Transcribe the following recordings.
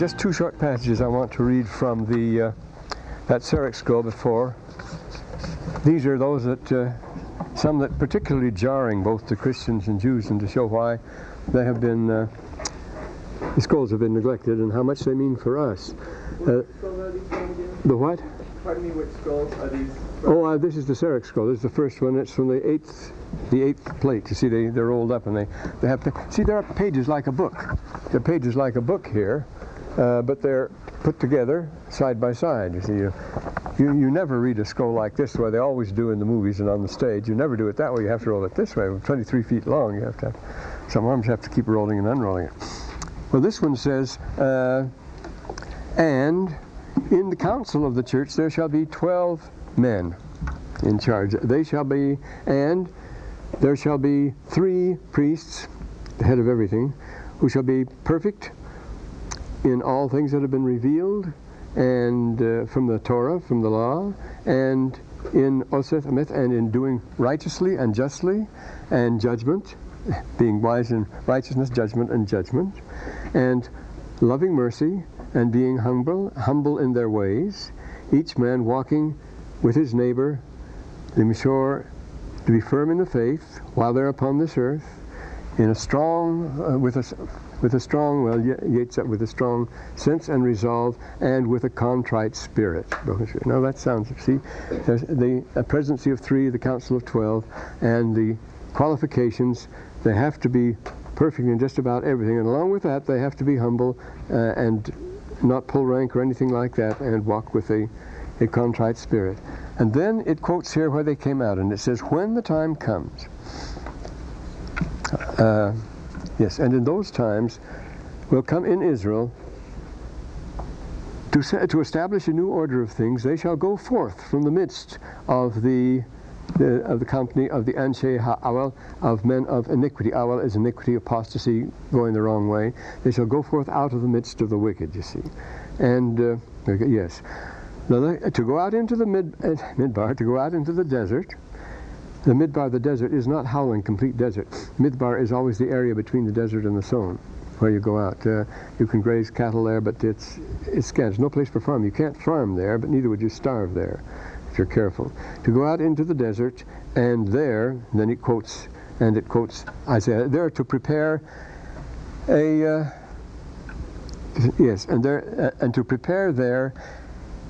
Just two short passages I want to read from the uh, that Serekh scroll before. These are those that uh, some that particularly jarring both to Christians and Jews, and to show why they have been uh, the scrolls have been neglected and how much they mean for us. Uh, the what? Pardon me, which scrolls are these? Oh, uh, this is the Serekh scroll. This is the first one. It's from the eighth, the eighth plate. You see, they they're rolled up and they they have to see there are pages like a book. There are pages like a book here, uh, but they're put together side by side. You see, you, you you never read a scroll like this the way they always do in the movies and on the stage. You never do it that way. You have to roll it this way. 23 feet long. You have to have some arms have to keep rolling and unrolling it. Well, this one says, uh, and in the council of the church there shall be 12 men in charge. They shall be, and there shall be three priests, the head of everything, who shall be perfect in all things that have been revealed, and uh, from the Torah, from the law, and in Oseth Ameth, and in doing righteously and justly, and judgment, being wise in righteousness, judgment, and judgment, and loving mercy, and being humble, humble in their ways, each man walking with his neighbor, to be sure to be firm in the faith while they're upon this earth, in a strong, uh, with a with a strong, well, Yates with a strong sense and resolve, and with a contrite spirit. Now that sounds, see, the presidency of three, the council of twelve, and the qualifications. They have to be perfect in just about everything, and along with that, they have to be humble uh, and not pull rank or anything like that, and walk with a, a contrite spirit. And then it quotes here where they came out, and it says, "When the time comes." Uh, yes, and in those times will come in Israel to, set, to establish a new order of things. They shall go forth from the midst of the the, of the company of the Anshe Ha'awal, of men of iniquity. Awal is iniquity, apostasy, going the wrong way. They shall go forth out of the midst of the wicked, you see. And, uh, yes. Now, to go out into the mid, uh, midbar, to go out into the desert, the midbar, of the desert, is not howling complete desert. Midbar is always the area between the desert and the sown, where you go out. Uh, you can graze cattle there, but it's, it's scant. There's no place for farm. You can't farm there, but neither would you starve there if you're careful, to go out into the desert, and there, then it quotes, and it quotes Isaiah, there to prepare a, uh, yes, and there, uh, and to prepare there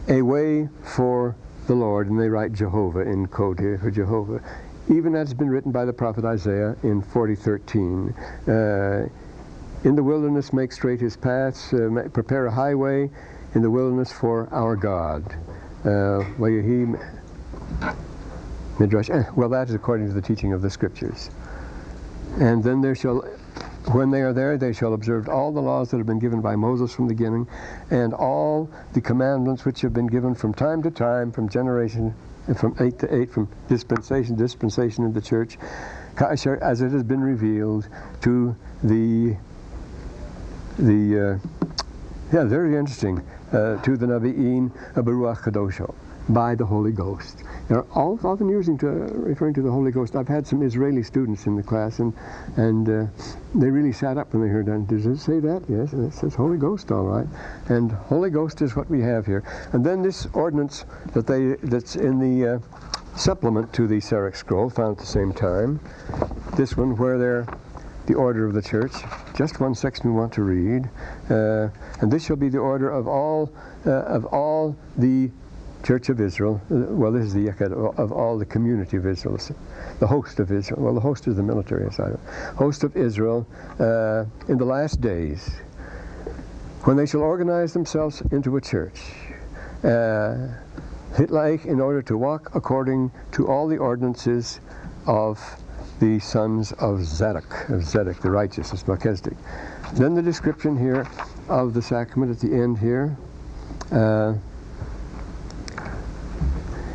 a way for the Lord, and they write Jehovah in code here for Jehovah, even as has been written by the prophet Isaiah in 4013. Uh, in the wilderness make straight his paths, uh, prepare a highway in the wilderness for our God. Uh. Eh, well, that is according to the teaching of the scriptures. And then there shall, when they are there, they shall observe all the laws that have been given by Moses from the beginning, and all the commandments which have been given from time to time, from generation, from eight to eight, from dispensation to dispensation in the church, as it has been revealed to the the uh, yeah, very interesting uh, to the Nabi'in Baruch Kadosho by the Holy Ghost. They're often using to, referring to the Holy Ghost. I've had some Israeli students in the class, and and uh, they really sat up when they heard that. Does it say that? Yes, it says Holy Ghost, all right. And Holy Ghost is what we have here. And then this ordinance that they that's in the uh, supplement to the Serekh scroll, found at the same time. This one where they're the order of the church. Just one section we want to read. Uh, and this shall be the order of all uh, of all the Church of Israel. Uh, well, this is the yahad of all the community of Israel, the host of Israel. Well, the host is the military side. Host of Israel uh, in the last days, when they shall organize themselves into a church. Uh, in order to walk according to all the ordinances of the sons of Zadok, of Zadok, the righteous, of Melchizedek. Then the description here of the sacrament at the end here. Uh,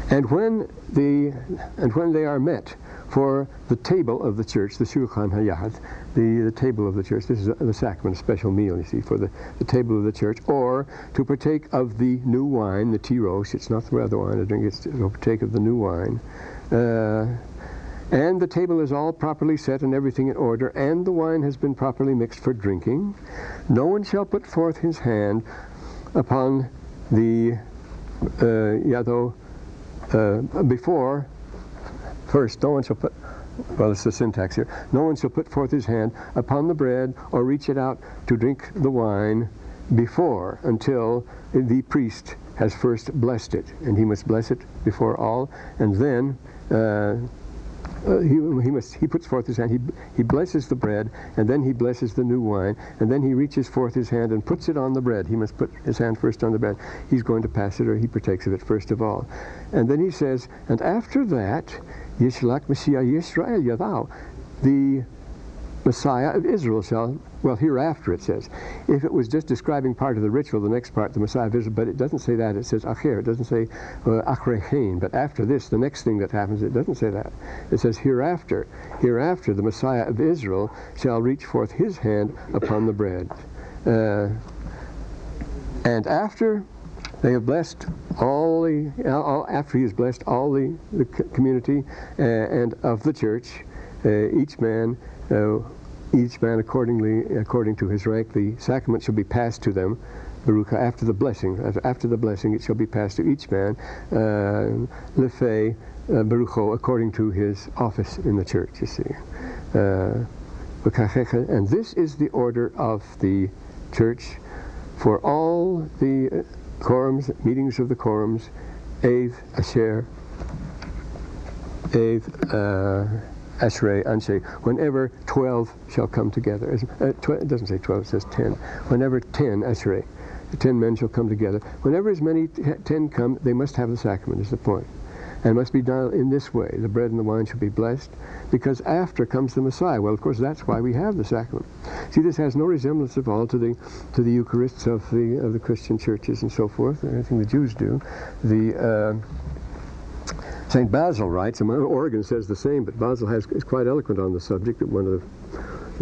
and when the and when they are met for the table of the church, the Shulchan Hayad, the, the table of the church. This is the sacrament, a special meal, you see, for the, the table of the church, or to partake of the new wine, the tirosh. It's not the other wine I drink, it's to partake of the new wine. Uh, and the table is all properly set and everything in order, and the wine has been properly mixed for drinking, no one shall put forth his hand upon the uh, yado uh, before first. No one shall put. Well, it's the syntax here. No one shall put forth his hand upon the bread or reach it out to drink the wine before until the priest has first blessed it, and he must bless it before all, and then uh, uh, he, he, must, he puts forth his hand, he, he blesses the bread, and then he blesses the new wine, and then he reaches forth his hand and puts it on the bread. He must put his hand first on the bread. He's going to pass it, or he partakes of it first of all. And then he says, and after that, Yishlak Messiah Yisrael Yadao, the Messiah of Israel shall, well, hereafter it says. If it was just describing part of the ritual, the next part, the Messiah of Israel, but it doesn't say that. It says acher. It doesn't say uh, achrechein. But after this, the next thing that happens, it doesn't say that. It says hereafter. Hereafter, the Messiah of Israel shall reach forth his hand upon the bread. Uh, and after they have blessed all the, all, after he has blessed all the, the community uh, and of the church, uh, each man uh, each man accordingly, according to his rank, the sacrament shall be passed to them. Baruch after the blessing, after the blessing, it shall be passed to each man, uh, lefe uh, barucho, according to his office in the church. You see, uh, and this is the order of the church for all the quorums, meetings of the quorums, eighth, asher, eighth. Uh, Ashrei, Anshe, whenever 12 shall come together. Uh, it doesn't say 12, it says 10. Whenever 10, Ashrei, 10 men shall come together. Whenever as many 10 come, they must have the sacrament, is the point. And must be done in this way. The bread and the wine shall be blessed, because after comes the Messiah. Well, of course, that's why we have the sacrament. See, this has no resemblance at all to the to the Eucharists of the of the Christian churches and so forth, or anything the Jews do. The uh, St. Basil writes, and Origen says the same, but Basil has, is quite eloquent on the subject, one of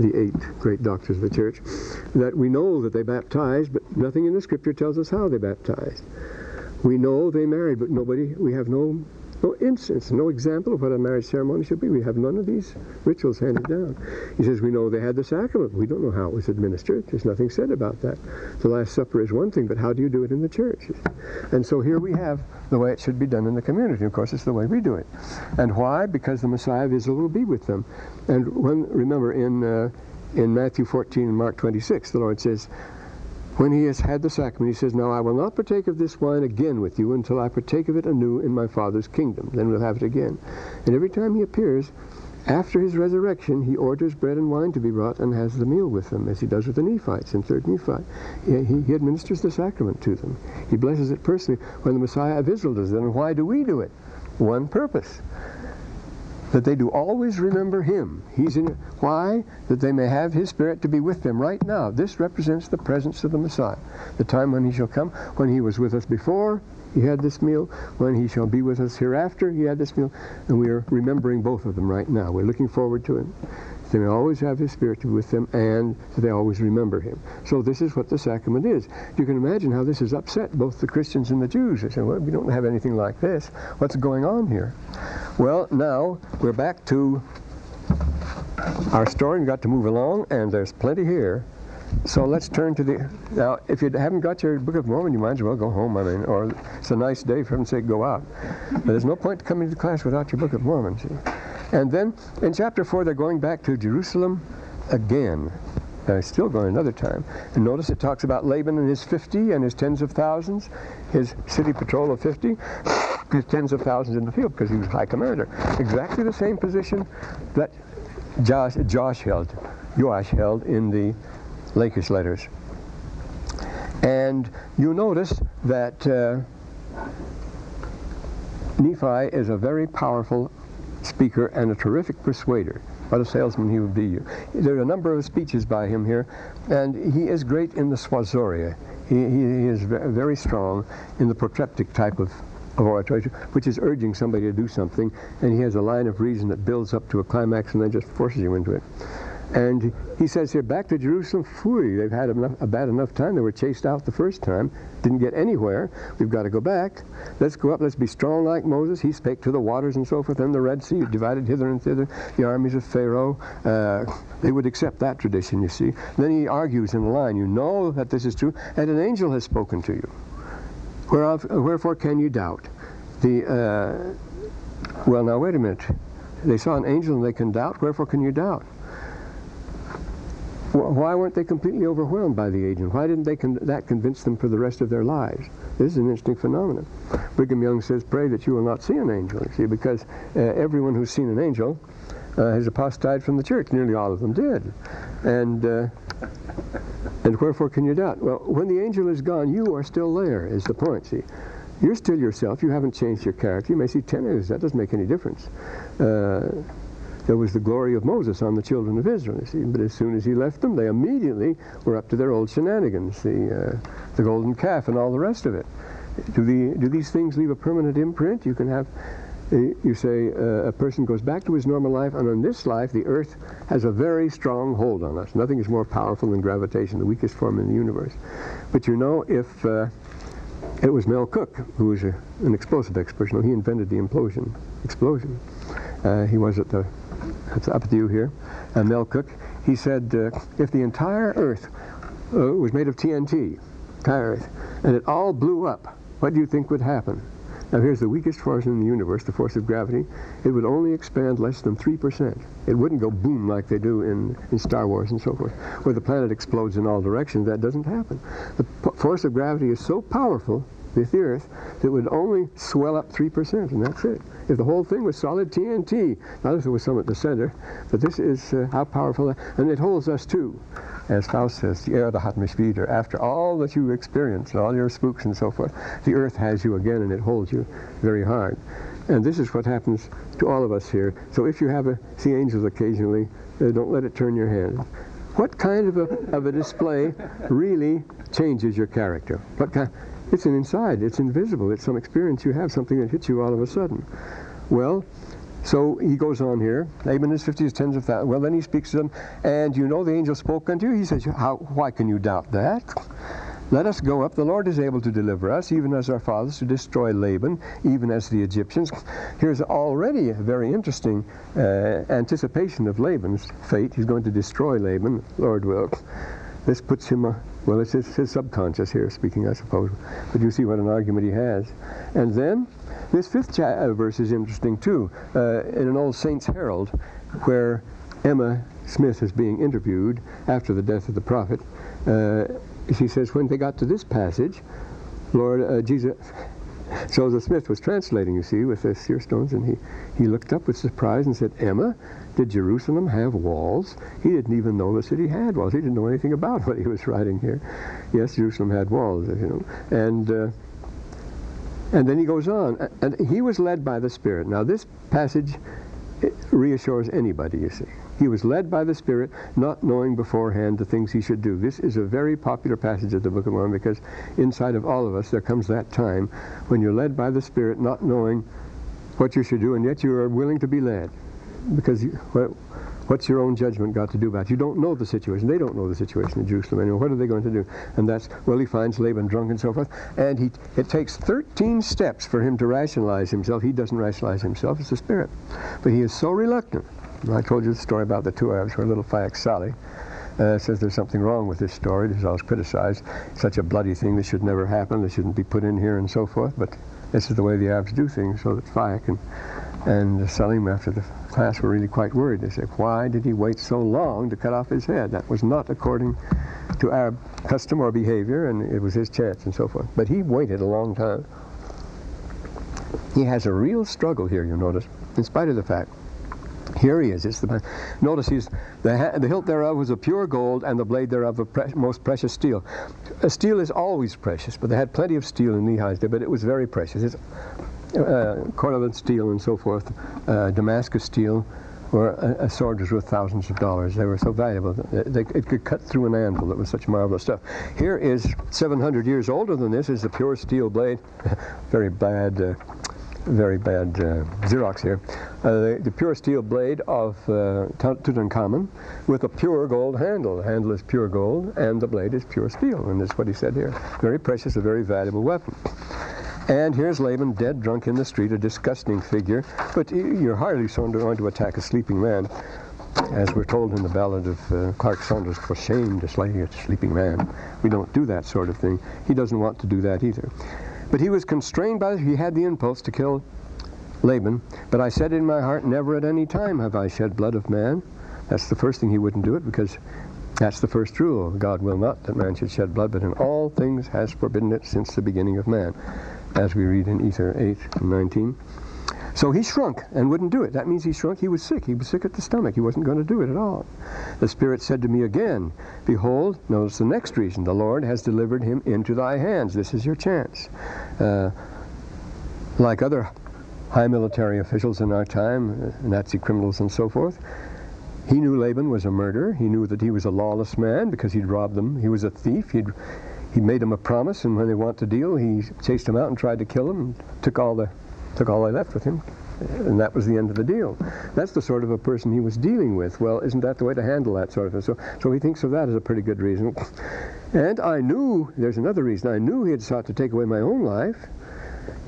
the, the eight great doctors of the church, that we know that they baptized, but nothing in the scripture tells us how they baptized. We know they married, but nobody, we have no no instance, no example of what a marriage ceremony should be. We have none of these rituals handed down. He says we know they had the sacrament. We don't know how it was administered. There's nothing said about that. The Last Supper is one thing, but how do you do it in the church? And so here we have the way it should be done in the community. Of course, it's the way we do it. And why? Because the Messiah of Israel will be with them. And when, remember, in, uh, in Matthew 14 and Mark 26, the Lord says, when he has had the sacrament, he says, Now I will not partake of this wine again with you until I partake of it anew in my Father's kingdom. Then we'll have it again. And every time he appears, after his resurrection, he orders bread and wine to be brought and has the meal with them, as he does with the Nephites in 3rd Nephi. He, he, he administers the sacrament to them. He blesses it personally when the Messiah of Israel does it. And why do we do it? One purpose that they do always remember him. He's in why? That they may have his spirit to be with them right now. This represents the presence of the Messiah. The time when he shall come, when he was with us before, he had this meal. When he shall be with us hereafter, he had this meal. And we are remembering both of them right now. We're looking forward to him. They may always have his spirit with them and they always remember him. So this is what the sacrament is. You can imagine how this has upset both the Christians and the Jews. They say, well, we don't have anything like this. What's going on here? Well, now we're back to our story and got to move along, and there's plenty here. So let's turn to the now. If you haven't got your Book of Mormon, you might as well go home. I mean, or it's a nice day for heaven's sake, go out. But there's no point coming to class without your Book of Mormon. See? And then in chapter four, they're going back to Jerusalem again. Uh, still going another time. And notice it talks about Laban and his 50 and his tens of thousands, his city patrol of 50, his tens of thousands in the field because he was high commander. Exactly the same position that Josh, Josh held, Joash held in the Lachish letters. And you notice that uh, Nephi is a very powerful speaker and a terrific persuader. What a salesman he would be. There are a number of speeches by him here, and he is great in the suasoria. He, he, he is very strong in the protreptic type of, of oratory, which is urging somebody to do something, and he has a line of reason that builds up to a climax and then just forces you into it. And he says here, back to Jerusalem, fooey. They've had enough, a bad enough time. They were chased out the first time, didn't get anywhere. We've got to go back. Let's go up. Let's be strong like Moses. He spake to the waters and so forth, and the Red Sea divided hither and thither. The armies of Pharaoh, uh, they would accept that tradition, you see. Then he argues in the line, you know that this is true, and an angel has spoken to you. Whereof, wherefore can you doubt? The uh, well, now wait a minute. They saw an angel and they can doubt. Wherefore can you doubt? Why weren't they completely overwhelmed by the angel? Why didn't they con that convince them for the rest of their lives? This is an interesting phenomenon. Brigham Young says, pray that you will not see an angel, you see, because uh, everyone who's seen an angel uh, has apostatized from the church. Nearly all of them did. And, uh, and wherefore can you doubt? Well, when the angel is gone, you are still there, is the point, see. You're still yourself. You haven't changed your character. You may see ten years. That doesn't make any difference. Uh, there was the glory of Moses on the children of Israel. You see, but as soon as he left them, they immediately were up to their old shenanigans, the uh, the golden calf and all the rest of it. Do the do these things leave a permanent imprint? You can have. Uh, you say uh, a person goes back to his normal life, and in this life, the earth has a very strong hold on us. Nothing is more powerful than gravitation, the weakest form in the universe. But you know, if uh, it was Mel Cook, who was a, an explosive expert, you know, he invented the implosion explosion. Uh, he was at the it's up to you here, uh, Mel Cook, he said uh, if the entire Earth uh, was made of TNT, entire Earth, and it all blew up, what do you think would happen? Now here's the weakest force in the universe, the force of gravity. It would only expand less than 3%. It wouldn't go boom like they do in, in Star Wars and so forth, where the planet explodes in all directions. That doesn't happen. The force of gravity is so powerful the Earth that would only swell up 3%, and that's it. If the whole thing was solid TNT, if there was some at the center, but this is uh, how powerful, and it holds us too. As Faust says, the Erde hat mich wieder. After all that you experience, all your spooks and so forth, the earth has you again and it holds you very hard. And this is what happens to all of us here. So if you have a, see angels occasionally, uh, don't let it turn your head. What kind of a, of a display really changes your character? What kind? It's an inside. It's invisible. It's some experience you have, something that hits you all of a sudden. Well, so he goes on here. Laban is fifties, tens of thousands. Well, then he speaks to them, and you know the angel spoke unto you. He says, How, why can you doubt that? Let us go up. The Lord is able to deliver us, even as our fathers, to destroy Laban, even as the Egyptians. Here's already a very interesting uh, anticipation of Laban's fate. He's going to destroy Laban, Lord will. This puts him, uh, well, it's his, his subconscious here speaking, I suppose. But you see what an argument he has. And then, this fifth uh, verse is interesting too. Uh, in an old Saints Herald, where Emma Smith is being interviewed after the death of the prophet, uh, she says, when they got to this passage, Lord uh, Jesus, Joseph Smith was translating, you see, with the seer stones, and he, he looked up with surprise and said, Emma, did Jerusalem have walls? He didn't even know the city had walls. He didn't know anything about what he was writing here. Yes, Jerusalem had walls, you know. And, uh, and then he goes on, and he was led by the Spirit. Now this passage reassures anybody, you see. He was led by the Spirit, not knowing beforehand the things he should do. This is a very popular passage of the Book of Mormon because inside of all of us there comes that time when you're led by the Spirit, not knowing what you should do, and yet you are willing to be led. Because you, well, what's your own judgment got to do about it? You don't know the situation. They don't know the situation in Jerusalem anymore. What are they going to do? And that's, well, he finds Laban drunk and so forth. And he, it takes 13 steps for him to rationalize himself. He doesn't rationalize himself. It's the Spirit. But he is so reluctant I told you the story about the two Arabs where little Fayak Saleh uh, says there's something wrong with this story. This is always criticized. Such a bloody thing. This should never happen. This shouldn't be put in here and so forth. But this is the way the Arabs do things. So that Fayak and, and the Salim after the class were really quite worried. They said, why did he wait so long to cut off his head? That was not according to Arab custom or behavior, and it was his chance and so forth. But he waited a long time. He has a real struggle here, you notice, in spite of the fact here he is. It's the notice he's the, the hilt thereof was of pure gold, and the blade thereof of pre most precious steel. A steel is always precious, but they had plenty of steel in Lehi's day, but it was very precious. It's uh, Cordovan steel and so forth, uh, Damascus steel, or a, a, sword was worth thousands of dollars. They were so valuable. They, it could cut through an anvil. It was such marvelous stuff. Here is 700 years older than this. Is the pure steel blade, very bad. Uh, very bad uh, Xerox here. Uh, the, the, pure steel blade of uh, Tutankhamun with a pure gold handle. The handle is pure gold and the blade is pure steel, and that's what he said here. Very precious, a very valuable weapon. And here's Laban dead drunk in the street, a disgusting figure, but you're hardly going to attack a sleeping man. As we're told in the ballad of uh, Clerk Saunders, for shame to slay a sleeping man. We don't do that sort of thing. He doesn't want to do that either. But he was constrained by, he had the impulse to kill Laban. But I said in my heart, never at any time have I shed blood of man. That's the first thing he wouldn't do it because that's the first rule. God will not that man should shed blood, but in all things has forbidden it since the beginning of man, as we read in Ether 8 and 19. So he shrunk and wouldn't do it. That means he shrunk. He was sick. He was sick at the stomach. He wasn't going to do it at all. The Spirit said to me again, Behold, notice the next reason. The Lord has delivered him into thy hands. This is your chance. Uh, like other high military officials in our time, uh, Nazi criminals and so forth, he knew Laban was a murderer. He knew that he was a lawless man because he'd robbed them. He was a thief. He'd he made him a promise, and when they want to deal, he chased him out and tried to kill him, and took all the took all I left with him. And that was the end of the deal. That's the sort of a person he was dealing with. Well, isn't that the way to handle that sort of thing? So, so he thinks of that as a pretty good reason. And I knew, there's another reason, I knew he had sought to take away my own life.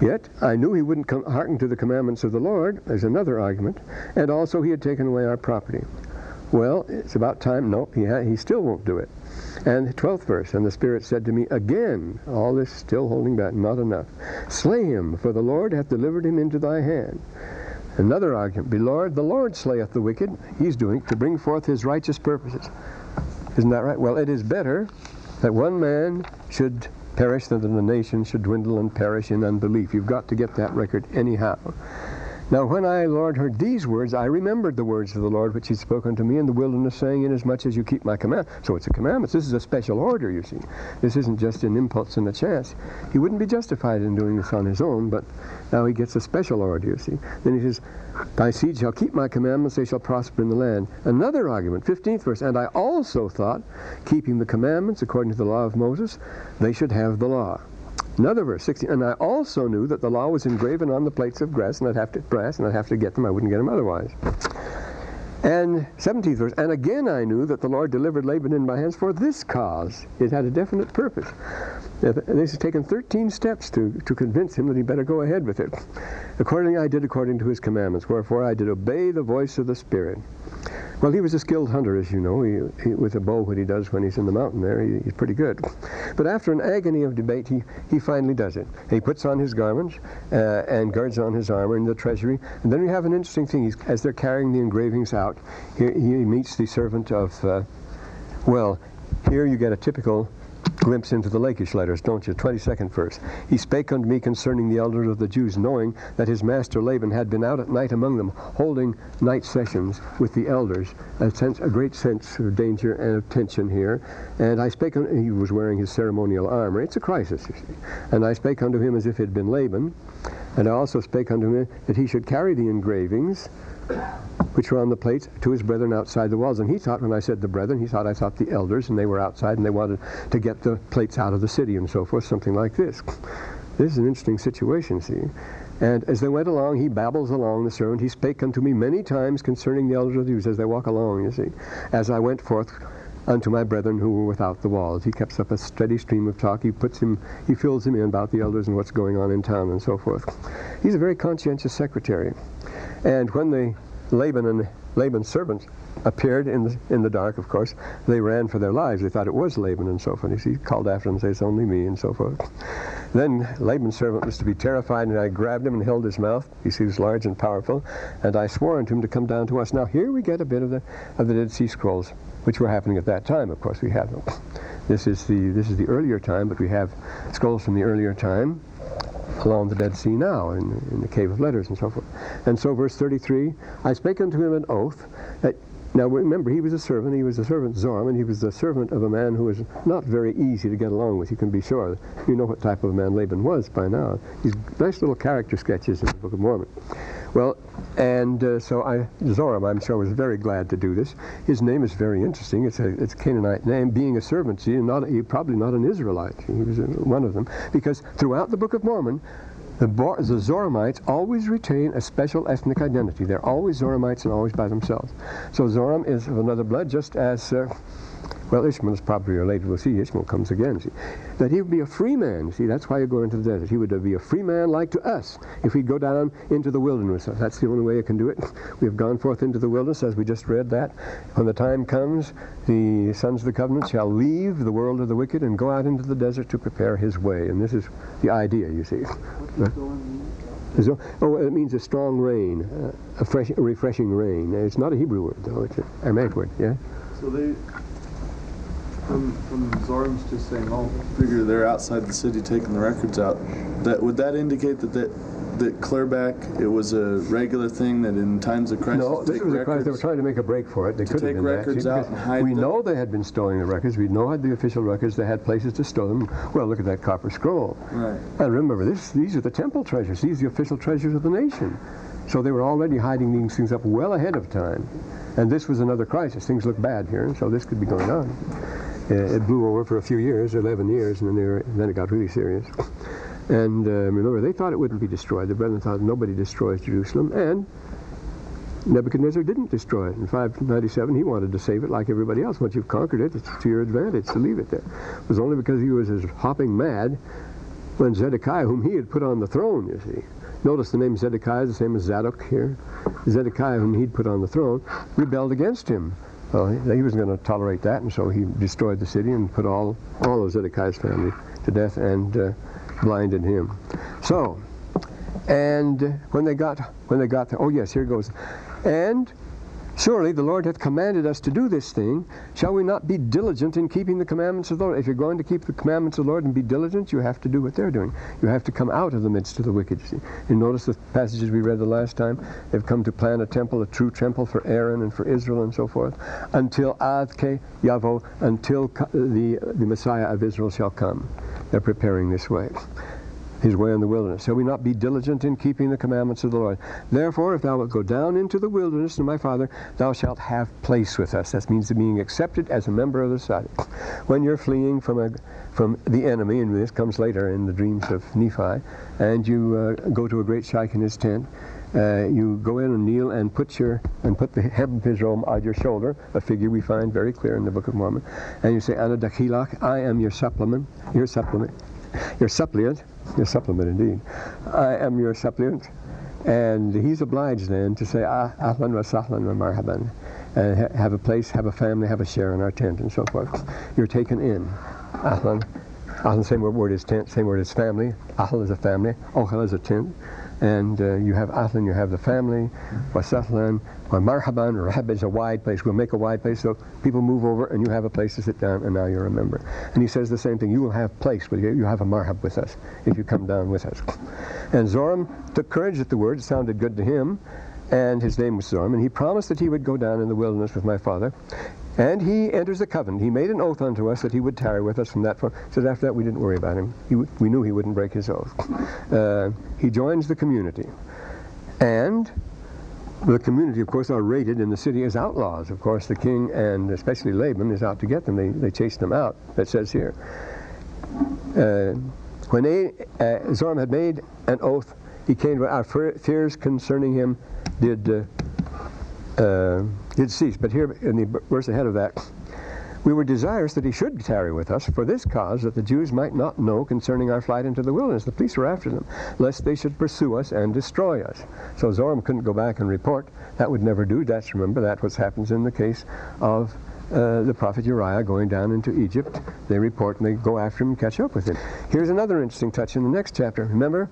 Yet I knew he wouldn't come, hearken to the commandments of the Lord. There's another argument. And also he had taken away our property. Well, it's about time. No, he, ha- he still won't do it. And the 12th verse, and the Spirit said to me again, all this still holding back, not enough. Slay him, for the Lord hath delivered him into thy hand. Another argument, be Lord, the Lord slayeth the wicked. He's doing to bring forth his righteous purposes. Isn't that right? Well, it is better that one man should perish than that the nation should dwindle and perish in unbelief. You've got to get that record anyhow. Now when I, Lord, heard these words, I remembered the words of the Lord which he spoke unto me in the wilderness, saying, Inasmuch as you keep my command. So it's a commandment. This is a special order, you see. This isn't just an impulse and a chance. He wouldn't be justified in doing this on his own, but now he gets a special order, you see. Then he says, Thy seed shall keep my commandments, they shall prosper in the land. Another argument, 15th verse, And I also thought, keeping the commandments according to the law of Moses, they should have the law. Another verse, 16. And I also knew that the law was engraven on the plates of brass, and I'd have to brass, and I'd have to get them. I wouldn't get them otherwise. And 17th verse, and again I knew that the Lord delivered Laban in my hands for this cause. It had a definite purpose. This has taken 13 steps to, to convince him that he better go ahead with it. Accordingly I did according to his commandments, wherefore I did obey the voice of the Spirit. Well, he was a skilled hunter, as you know. He, he, with a bow, what he does when he's in the mountain there, he, he's pretty good. But after an agony of debate, he, he finally does it. He puts on his garments uh, and guards on his armor in the treasury. And then we have an interesting thing. He's, as they're carrying the engravings out, he, he meets the servant of, uh, well, here you get a typical glimpse into the Lachish letters, don't you? 22nd verse. He spake unto me concerning the elders of the Jews, knowing that his master Laban had been out at night among them, holding night sessions with the elders. A, sense, a great sense of danger and of tension here. And I spake unto he was wearing his ceremonial armor. It's a crisis, you see. And I spake unto him as if it had been Laban. And I also spake unto him that he should carry the engravings which were on the plates to his brethren outside the walls. And he thought, when I said the brethren, he thought I thought the elders, and they were outside, and they wanted to get the plates out of the city and so forth, something like this. This is an interesting situation, see. And as they went along, he babbles along, the servant. He spake unto me many times concerning the elders of the Jews as they walk along, you see. As I went forth unto my brethren who were without the walls. He keeps up a steady stream of talk. He puts him, he fills him in about the elders and what's going on in town and so forth. He's a very conscientious secretary. And when the Laban and Laban's servants appeared in the, in the dark, of course, they ran for their lives. They thought it was Laban and so forth. He called after them and said, it's only me and so forth. Then Laban's servant was to be terrified, and I grabbed him and held his mouth. He was large and powerful. And I swore unto him to come down to us. Now here we get a bit of the, of the Dead Sea Scrolls, which were happening at that time. Of course, we have them. This is the, this is the earlier time, but we have scrolls from the earlier time along the Dead Sea now, in, in the Cave of Letters and so forth. And so, verse 33, I spake unto him an oath that now remember, he was a servant. He was a servant Zoram, and he was the servant of a man who was not very easy to get along with. You can be sure. You know what type of a man Laban was by now. These nice little character sketches in the Book of Mormon. Well, and uh, so I, Zoram, I'm sure, was very glad to do this. His name is very interesting. It's a, it's a Canaanite name, being a servant. See, not he, probably not an Israelite. He was one of them because throughout the Book of Mormon, The, the Zoramites always retain a special ethnic identity. They're always Zoramites and always by themselves. So Zoram is of another blood, just as, uh, well, Ishmael is probably related. We'll see. Ishmael comes again. See, that he would be a free man. See, that's why you go into the desert. He would be a free man like to us if we go down into the wilderness. That's the only way you can do it. We have gone forth into the wilderness, as we just read that. When the time comes, the sons of the covenant shall leave the world of the wicked and go out into the desert to prepare his way. And this is the idea, you see. So, oh, it means a strong rain, a fresh, a refreshing rain. It's not a Hebrew word, though. It's an Aramaic word. Yeah. So they, from from Zoram's just saying, oh, figure they're outside the city taking the records out. That would that indicate that that that clearback it was a regular thing that in times of crisis No, this was a crisis. They were trying to make a break for it. They could have take been that, records see, out and hide We them. know they had been storing the records. We know had the official records. They had places to store them. Well, look at that copper scroll. Right. And remember, this, these are the temple treasures. These are the official treasures of the nation. So they were already hiding these things up well ahead of time. And this was another crisis. Things look bad here, so this could be going on. Uh, it blew over for a few years, 11 years, and then, were, then it got really serious. And uh, remember, they thought it wouldn't be destroyed. The brethren thought nobody destroys Jerusalem. And Nebuchadnezzar didn't destroy it. In 597, he wanted to save it like everybody else. Once you've conquered it, it's to your advantage to leave it there. It was only because he was as hopping mad when Zedekiah, whom he had put on the throne, you see. Notice the name Zedekiah is the same as Zadok here. Zedekiah, whom he'd put on the throne, rebelled against him. Well, he he wasn't going to tolerate that, and so he destroyed the city and put all, all of Zedekiah's family to death and uh, blinded him. So, and when they got when they got there, oh yes, here goes. And surely the Lord hath commanded us to do this thing. Shall we not be diligent in keeping the commandments of the Lord? If you're going to keep the commandments of the Lord and be diligent, you have to do what they're doing. You have to come out of the midst of the wicked. You notice the passages we read the last time. They've come to plan a temple, a true temple for Aaron and for Israel and so forth, until Adke Yavo, until the the Messiah of Israel shall come. They're preparing this way his way in the wilderness. Shall we not be diligent in keeping the commandments of the Lord? Therefore, if thou wilt go down into the wilderness to my father, thou shalt have place with us. That means being accepted as a member of the society. When you're fleeing from a from the enemy, and this comes later in the dreams of Nephi, and you uh, go to a great sheikh in his tent, uh, you go in and kneel and put your and put the hem of his robe on your shoulder, a figure we find very clear in the Book of Mormon, and you say, Ana Dakhilak, I am your supplement, your supplement, your suppliant, your supplement indeed. I am your suppliant. And he's obliged then to say, ah, ahlan wa sahlan wa marhaban. And ha- have a place, have a family, have a share in our tent, and so forth. You're taken in. Ahlan. Ahlan, same word is tent, same word as family. Ahl is a family. Ohel is a tent. And uh, you have Ahlan, you have the family. Wa sahlan. Wa marhaban. Rahab is a wide place. We'll make a wide place so people move over and you have a place to sit down and now you're a member. And he says the same thing. You will have place you. You have a marhab with us if you come down with us. And Zoram took courage at the word. It sounded good to him. And his name was Zoram. And he promised that he would go down in the wilderness with my father. And he enters the covenant. He made an oath unto us that he would tarry with us from that point. So after that, we didn't worry about him. He, we knew he wouldn't break his oath. Uh, he joins the community. And the community, of course, are rated in the city as outlaws. Of course, the king and especially Laban is out to get them. They, they chased them out, it says here. Uh, when they, uh, Zoram had made an oath, he came to our fears concerning him did uh, uh, did cease. But here in the verse ahead of that, we were desirous that he should tarry with us for this cause, that the Jews might not know concerning our flight into the wilderness. The police were after them, lest they should pursue us and destroy us. So Zoram couldn't go back and report. That would never do. That's remember that what happens in the case of uh, the prophet Uriah going down into Egypt. They report and they go after him and catch up with him. Here's another interesting touch in the next chapter. Remember,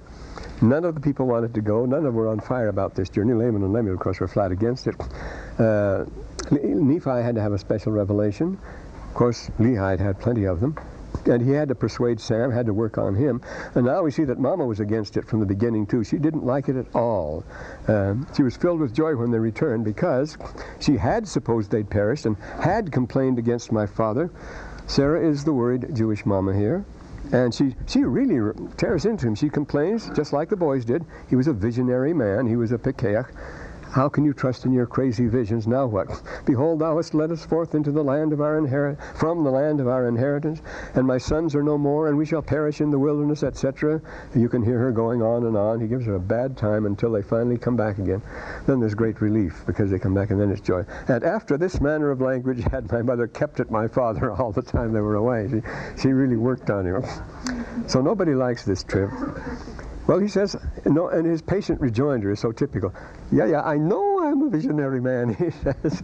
none of the people wanted to go. None of them were on fire about this journey. Laman and Lemuel, of course, were flat against it. Uh, Nephi had to have a special revelation. Of course, Lehi had plenty of them. And he had to persuade Sam, had to work on him. And now we see that Mama was against it from the beginning, too. She didn't like it at all. Um, she was filled with joy when they returned because she had supposed they'd perished and had complained against my father. Sarah is the worried Jewish mama here. And she, she really tears into him. She complains, just like the boys did. He was a visionary man. He was a Pekaach. How can you trust in your crazy visions? Now what? Behold, thou hast led us forth into the land of our inherit from the land of our inheritance, and my sons are no more, and we shall perish in the wilderness, etc. You can hear her going on and on. He gives her a bad time until they finally come back again. Then there's great relief because they come back, and then it's joy. And after this manner of language had my mother kept it my father all the time they were away. She, she really worked on him. So nobody likes this trip. Well, he says, no, and his patient rejoinder is so typical. Yeah, yeah, I know I'm a visionary man, he says.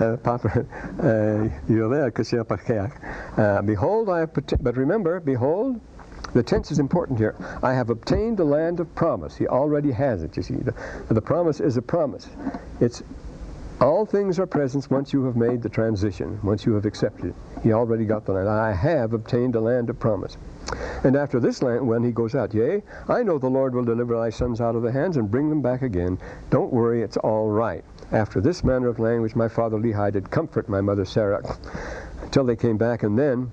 uh, Papa, uh, uh, Behold, I have, but remember, behold, the tense is important here. I have obtained the land of promise. He already has it, you see. The, the promise is a promise. It's all things are present once you have made the transition, once you have accepted it. He already got the land. I have obtained the land of promise. And after this when he goes out, yea, I know the Lord will deliver thy sons out of the hands and bring them back again. Don't worry, it's all right. After this manner of language, my father Lehi did comfort my mother Sarah until they came back, and then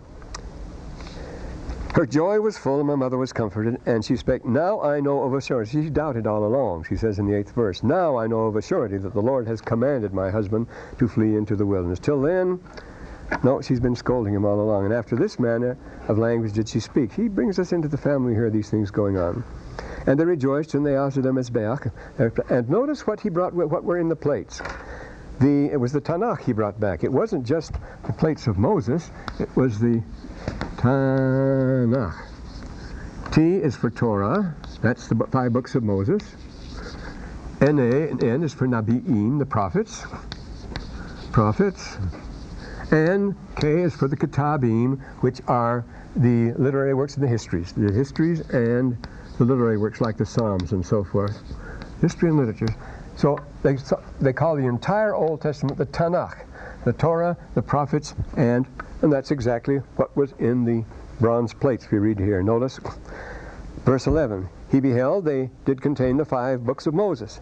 her joy was full, and my mother was comforted, and she spake, Now I know of a surety. She doubted all along, she says in the eighth verse. Now I know of a surety that the Lord has commanded my husband to flee into the wilderness. Till then, no, she's been scolding him all along. And after this manner of language did she speak. He brings us into the family here, these things going on. And they rejoiced, and they offered them as Beach. And notice what he brought, what were in the plates. The, it was the Tanakh he brought back. It wasn't just the plates of Moses, it was the Tanakh. T is for Torah. That's the five books of Moses. N A and N is for Nabi'im, the prophets. Prophets. And K is for the Kitabim, which are the literary works and the histories. The histories and the literary works like the Psalms and so forth. History and literature. So they, they call the entire Old Testament the Tanakh, the Torah, the prophets, and and that's exactly what was in the bronze plates we read here. Notice verse 11. He beheld they did contain the five books of Moses.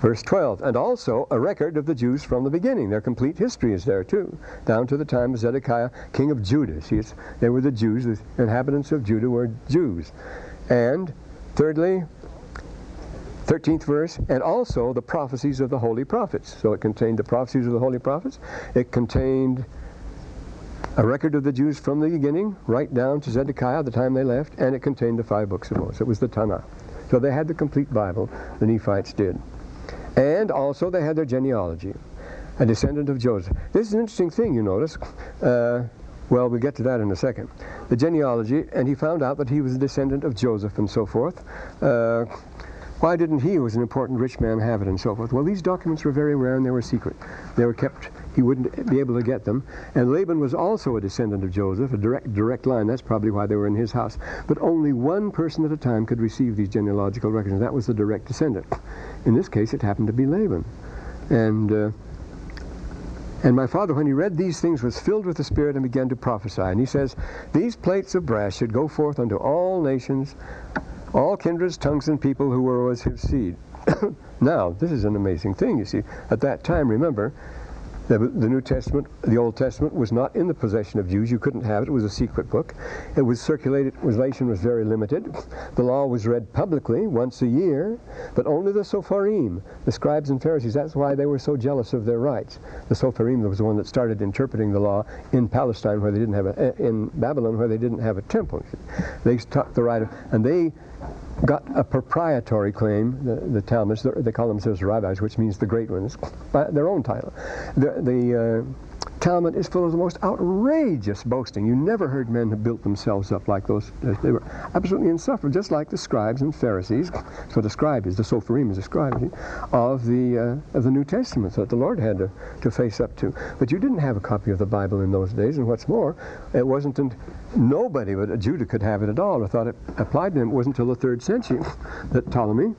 Verse 12, and also a record of the Jews from the beginning. Their complete history is there too, down to the time of Zedekiah, king of Judah. See, they were the Jews, the inhabitants of Judah were Jews. And thirdly, 13th verse, and also the prophecies of the holy prophets. So it contained the prophecies of the holy prophets. It contained a record of the Jews from the beginning, right down to Zedekiah, the time they left, and it contained the five books of Moses. It was the Tanakh. So they had the complete Bible, the Nephites did. And also they had their genealogy, a descendant of Joseph. This is an interesting thing, you notice. Uh, well, we'll get to that in a second. The genealogy, and he found out that he was a descendant of Joseph and so forth. Uh, why didn't he, who was an important rich man, have it and so forth? Well, these documents were very rare and they were secret. They were kept, he wouldn't be able to get them. And Laban was also a descendant of Joseph, a direct, direct line. That's probably why they were in his house. But only one person at a time could receive these genealogical records, and that was the direct descendant. In this case, it happened to be Laban. And uh, and my father, when he read these things, was filled with the Spirit and began to prophesy. And he says, These plates of brass should go forth unto all nations, all kindreds, tongues, and people who were of his seed. now, this is an amazing thing, you see. At that time, remember, the, the, New Testament, the Old Testament, was not in the possession of Jews. You couldn't have it. It was a secret book. It was circulated, relation was very limited. The law was read publicly once a year, but only the Sopharim, the scribes and Pharisees, that's why they were so jealous of their rights. The Sopharim was the one that started interpreting the law in Palestine where they didn't have a, in Babylon where they didn't have a temple. They took the right of, and they got a proprietary claim, the, the Talmuds, they call themselves rabbis, which means the great ones, by their own title. The, the uh, Talmud is full of the most outrageous boasting. You never heard men who built themselves up like those. They were absolutely insufferable, just like the scribes and Pharisees. So the scribe is, the Sopharim is a scribe of the, uh, of the New Testament that the Lord had to, to face up to. But you didn't have a copy of the Bible in those days, and what's more, it wasn't, in, nobody but Judah could have it at all, or thought it applied to him. It wasn't until the third century that Ptolemy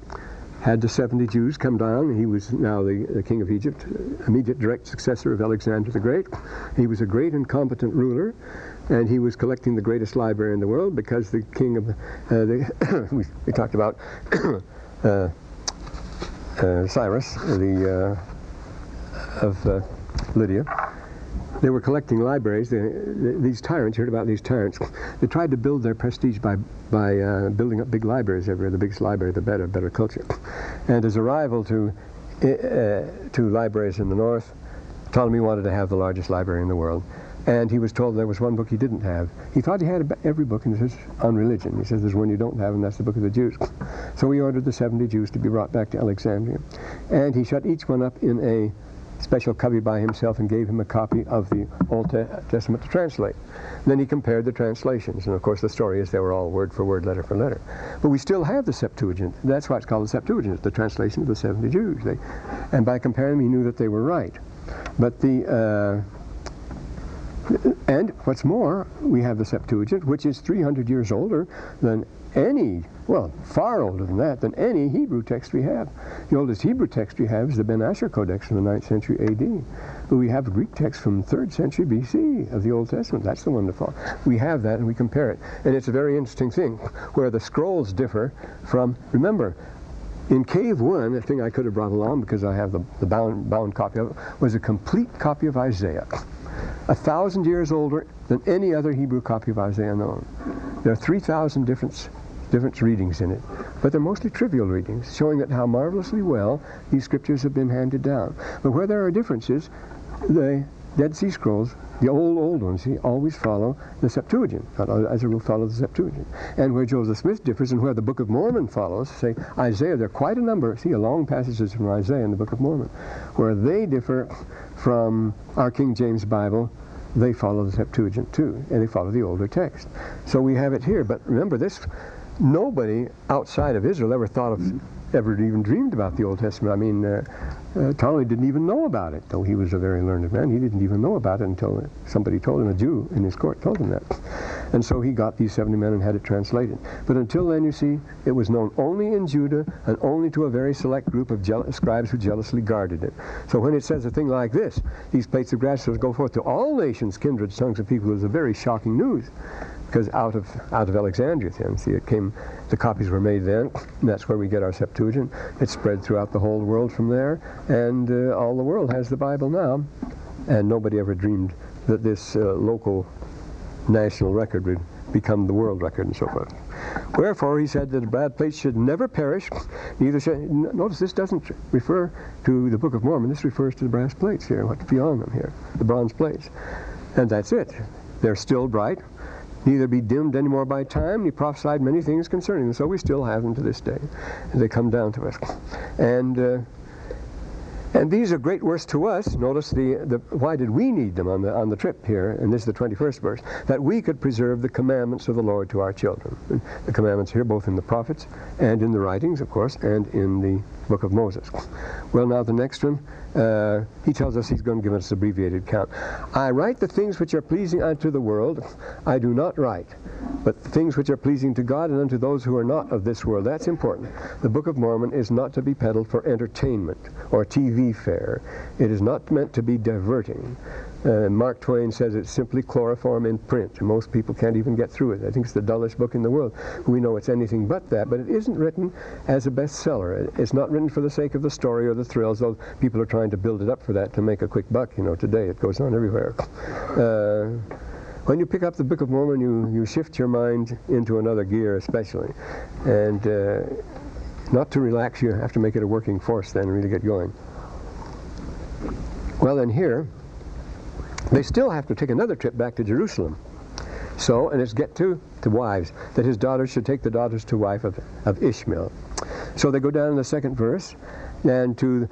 had the 70 Jews come down. He was now the, the, king of Egypt, immediate direct successor of Alexander the Great. He was a great and competent ruler, and he was collecting the greatest library in the world because the king of uh, the we, we, talked about uh, uh, Cyrus, the uh, of uh, Lydia they were collecting libraries. They, these tyrants, you heard about these tyrants, they tried to build their prestige by, by uh, building up big libraries everywhere. The biggest library, the better, better culture. And as a rival to uh, to libraries in the north. Ptolemy wanted to have the largest library in the world. And he was told there was one book he didn't have. He thought he had every book in his, on religion. He says there's one you don't have, and that's the book of the Jews. So he ordered the 70 Jews to be brought back to Alexandria. And he shut each one up in a special cubby by himself and gave him a copy of the Old Testament to translate. then he compared the translations. And of course, the story is they were all word for word, letter for letter. But we still have the Septuagint. That's why it's called the Septuagint, the translation of the 70 Jews. They, and by comparing them, he knew that they were right. But the. Uh, and what's more, we have the Septuagint, which is 300 years older than any, well, far older than that, than any Hebrew text we have. The oldest Hebrew text we have is the Ben Asher Codex from the 9th century AD. But we have a Greek text from 3rd century BC of the Old Testament. That's the one to follow. We have that and we compare it. And it's a very interesting thing where the scrolls differ from, remember, in Cave 1, the thing I could have brought along because I have the, the bound, bound copy of it, was a complete copy of Isaiah a thousand years older than any other Hebrew copy of Isaiah known. There are 3,000 different, different readings in it, but they're mostly trivial readings, showing that how marvelously well these scriptures have been handed down. But where there are differences, the Dead Sea Scrolls, the old, old ones, see, always follow the Septuagint, as a rule follow the Septuagint. And where Joseph Smith differs and where the Book of Mormon follows, say Isaiah, there are quite a number, see, long passages from Isaiah in the Book of Mormon, where they differ from our King James Bible, they follow the Septuagint too, and they follow the older text. So we have it here. But remember, this nobody outside of Israel ever thought of, ever even dreamed about the Old Testament. I mean, uh, uh, Ptolemy didn't even know about it, though he was a very learned man. He didn't even know about it until somebody told him, a Jew in his court told him that. And so he got these 70 men and had it translated. But until then, you see, it was known only in Judah and only to a very select group of scribes who jealously guarded it. So when it says a thing like this, these plates of brass shall go forth to all nations, kindreds, tongues, and people, is a very shocking news because out of out of Alexandria see it came the copies were made then. That's where we get our Septuagint. It spread throughout the whole world from there and uh, all the world has the Bible now. And nobody ever dreamed that this uh, local national record would become the world record and so forth. Wherefore he said that the brass plates should never perish neither should notice this doesn't refer to the Book of Mormon this refers to the brass plates here what's beyond them here the bronze plates. And that's it. They're still bright neither be dimmed any more by time. He prophesied many things concerning them. So we still have them to this day. They come down to us. And uh, and these are great words to us. Notice the, the why did we need them on the on the trip here? And this is the 21st verse that we could preserve the commandments of the Lord to our children. And the commandments here, both in the prophets and in the writings, of course, and in the book of Moses. Well, now the next one, uh, he tells us he's going to give us an abbreviated count. I write the things which are pleasing unto the world. I do not write, but the things which are pleasing to God and unto those who are not of this world. That's important. The Book of Mormon is not to be peddled for entertainment or TV fare. It is not meant to be diverting. Mark Twain says it's simply chloroform in print. Most people can't even get through it. I think it's the dullest book in the world. We know it's anything but that, but it isn't written as a bestseller. It's not written for the sake of the story or the thrills, though people are trying to build it up for that to make a quick buck. You know, today it goes on everywhere. Uh, when you pick up the Book of Mormon, you, you shift your mind into another gear, especially. And uh, not to relax, you have to make it a working force then, really get going. Well, then here, they still have to take another trip back to Jerusalem. So, and it's get to the wives, that his daughters should take the daughters to wife of, of Ishmael. So they go down in the second verse, and to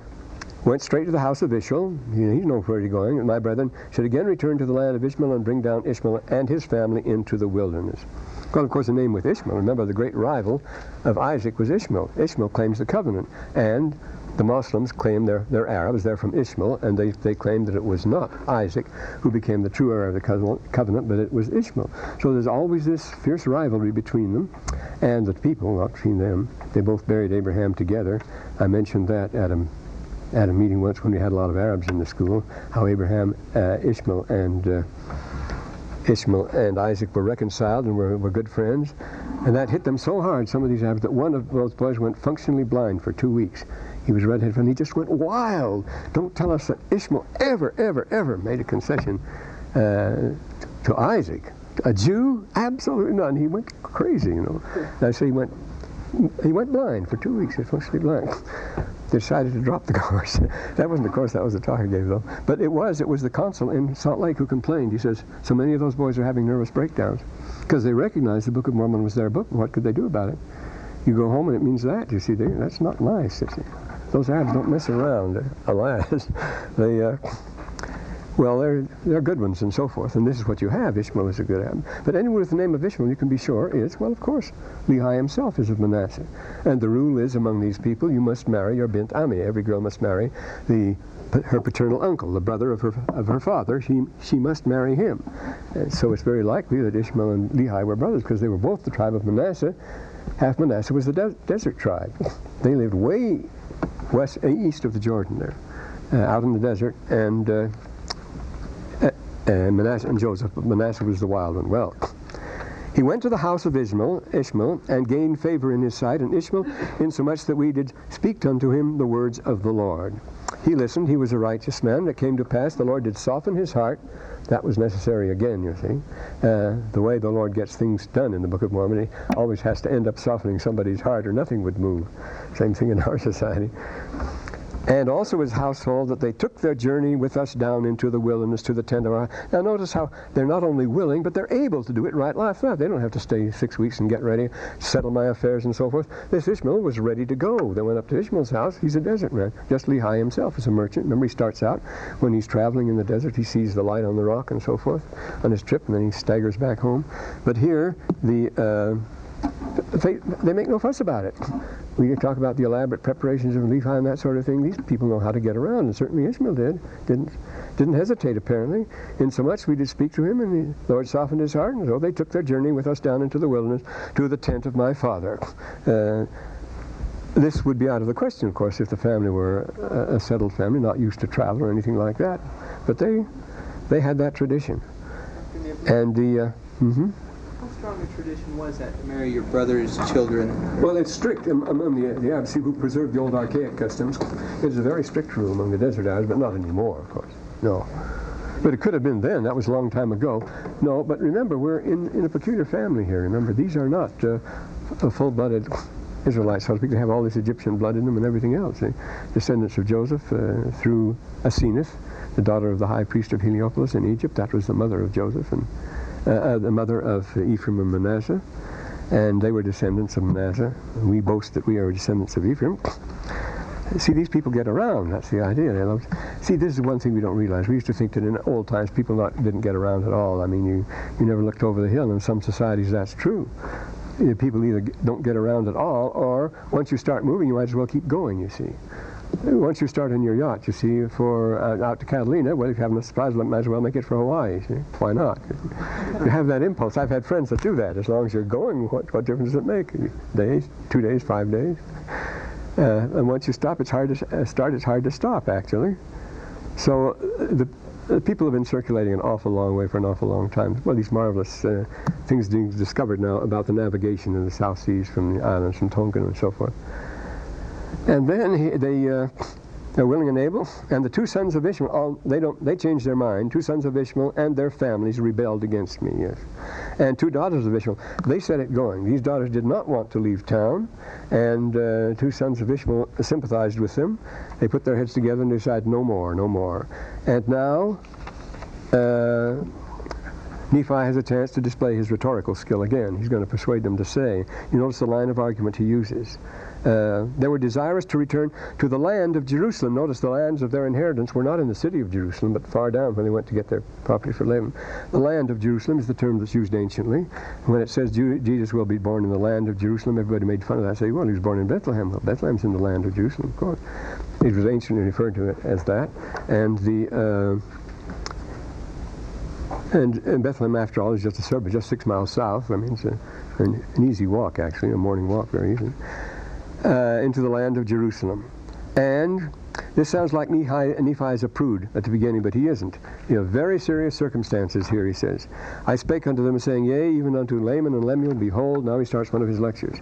went straight to the house of Ishmael. He, he knows where he's going. My brethren should again return to the land of Ishmael and bring down Ishmael and his family into the wilderness. Well, of course, the name with Ishmael. Remember, the great rival of Isaac was Ishmael. Ishmael claims the covenant, and the Muslims claim they're, they're Arabs, they're from Ishmael, and they, they claim that it was not Isaac who became the true heir of the covenant, but it was Ishmael. So there's always this fierce rivalry between them and the people, not between them. They both buried Abraham together. I mentioned that at a, at a meeting once when we had a lot of Arabs in the school, how Abraham, uh, Ishmael, and uh, Ishmael and Isaac were reconciled and were, were good friends. And that hit them so hard, some of these Arabs, that one of those boys went functionally blind for two weeks. He was redheaded, and he just went wild. Don't tell us that Ishmael ever, ever, ever made a concession uh, to Isaac. A Jew? Absolutely none. He went crazy, you know. I say he went, he went blind for two weeks. He was mostly blind. decided to drop the course. that wasn't the course, that was the talk I gave, though. But it was, it was the consul in Salt Lake who complained. He says, so many of those boys are having nervous breakdowns because they recognized the Book of Mormon was their book. What could they do about it? You go home and it means that. You see, they, that's not nice. Those Arabs don't mess around, alas. they, uh, well, they're, they're good ones and so forth, and this is what you have. Ishmael is a good Arab. But anyone with the name of Ishmael, you can be sure, is, well, of course, Lehi himself is of Manasseh. And the rule is among these people, you must marry your bint Ami. Every girl must marry the her paternal uncle, the brother of her, of her father, she, she must marry him. And so it's very likely that Ishmael and Lehi were brothers because they were both the tribe of Manasseh. Half Manasseh was the de desert tribe. They lived way west, uh, east of the Jordan there, uh, out in the desert, and uh, and Manasseh and Joseph, but Manasseh was the wild one. Well, he went to the house of Ishmael, Ishmael, and gained favor in his sight, and Ishmael, insomuch that we did speak unto him the words of the Lord. He listened, he was a righteous man. It came to pass, the Lord did soften his heart. That was necessary again, you see. Uh, the way the Lord gets things done in the Book of Mormon, he always has to end up softening somebody's heart, or nothing would move. Same thing in our society and also his household, that they took their journey with us down into the wilderness to the tent of our. Now notice how they're not only willing, but they're able to do it right night. They don't have to stay six weeks and get ready, settle my affairs and so forth. This Ishmael was ready to go. They went up to Ishmael's house. He's a desert man. Just Lehi himself is a merchant. Remember, he starts out when he's traveling in the desert. He sees the light on the rock and so forth on his trip, and then he staggers back home. But here, the uh, they, they make no fuss about it. We can talk about the elaborate preparations of Lehi and that sort of thing. These people know how to get around, and certainly Ishmael did. Didn't didn't hesitate apparently. Insomuch we did speak to him, and the Lord softened his heart, and so they took their journey with us down into the wilderness to the tent of my father. Uh, this would be out of the question, of course, if the family were a, a settled family, not used to travel or anything like that. But they they had that tradition, and the. Uh, mm-hmm strong a tradition was that to marry your brother's children? Well, it's strict among the, the who preserved the old archaic customs. It is a very strict rule among the desert Arabs, but not anymore, of course. No. But it could have been then. That was a long time ago. No, but remember, we're in, in a peculiar family here. Remember, these are not uh, full-blooded Israelites, so to speak. They have all this Egyptian blood in them and everything else. The descendants of Joseph uh, through Asenath, the daughter of the high priest of Heliopolis in Egypt. That was the mother of Joseph. and uh, uh, the mother of Ephraim and Manasseh, and they were descendants of Manasseh. We boast that we are descendants of Ephraim. See, these people get around. That's the idea. They love, see, this is one thing we don't realize. We used to think that in old times people not, didn't get around at all. I mean, you, you never looked over the hill. In some societies, that's true. People either don't get around at all, or once you start moving, you might as well keep going, you see. Once you start on your yacht, you see, for uh, out to Catalina, well, if you have a surprise, might as well make it for Hawaii. See? Why not? you have that impulse. I've had friends that do that. As long as you're going, what, what difference does it make? Days, two days, five days. Uh, and once you stop, it's hard to uh, start. It's hard to stop, actually. So uh, the, the, people have been circulating an awful long way for an awful long time. Well, these marvelous uh, things being discovered now about the navigation in the South Seas from the islands, from Tonkin and so forth. And then he, they, uh, they're willing and able, and the two sons of Ishmael, all, they don't, they changed their mind. Two sons of Ishmael and their families rebelled against me. Yes, and two daughters of Ishmael, they set it going. These daughters did not want to leave town, and uh, two sons of Ishmael sympathized with them. They put their heads together and decided, no more, no more. And now. Uh, Nephi has a chance to display his rhetorical skill again. He's going to persuade them to say. You notice the line of argument he uses. Uh, they were desirous to return to the land of Jerusalem. Notice the lands of their inheritance were not in the city of Jerusalem, but far down when they went to get their property for living. The land of Jerusalem is the term that's used anciently. When it says Jesus will be born in the land of Jerusalem, everybody made fun of that. Say, well, he was born in Bethlehem. Well, Bethlehem's in the land of Jerusalem, of course. It was anciently referred to it as that. And the uh, and, and, Bethlehem, after all, is just a suburb, just six miles south. I mean, it's a, an, an, easy walk, actually, a morning walk, very easy uh, into the land of Jerusalem. And this sounds like Nephi, Nephi is a prude at the beginning, but he isn't. You know, very serious circumstances here, he says. I spake unto them, saying, Yea, even unto Laman and Lemuel, behold, now he starts one of his lectures.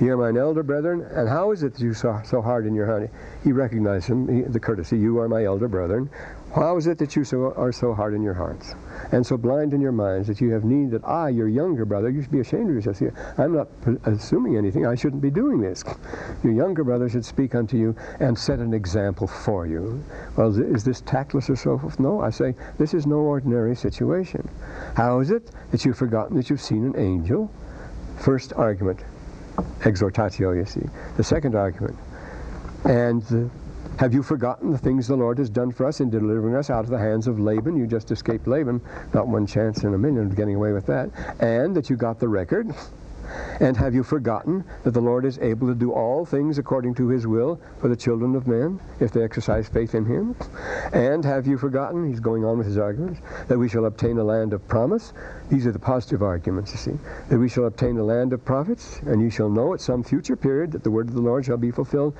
Ye are mine elder brethren, and how is it that you so, so hard in your honey? He recognized him, he, the courtesy, you are my elder brethren. How is it that you so, are so hard in your hearts and so blind in your minds that you have need that I, your younger brother, you should be ashamed of yourself. See, I'm not assuming anything. I shouldn't be doing this. Your younger brother should speak unto you and set an example for you. Well, is- is this tactless or so forth? No, I say this is no ordinary situation. How is it that you've forgotten that you've seen an angel? First argument, exhortatio, you see. The second argument, and the have you forgotten the things the Lord has done for us in delivering us out of the hands of Laban? You just escaped Laban, not one chance in a million of getting away with that. And that you got the record. And have you forgotten that the Lord is able to do all things according to his will for the children of men if they exercise faith in him? And have you forgotten, he's going on with his arguments, that we shall obtain a land of promise? These are the positive arguments, you see. That we shall obtain a land of prophets, and you shall know at some future period that the word of the Lord shall be fulfilled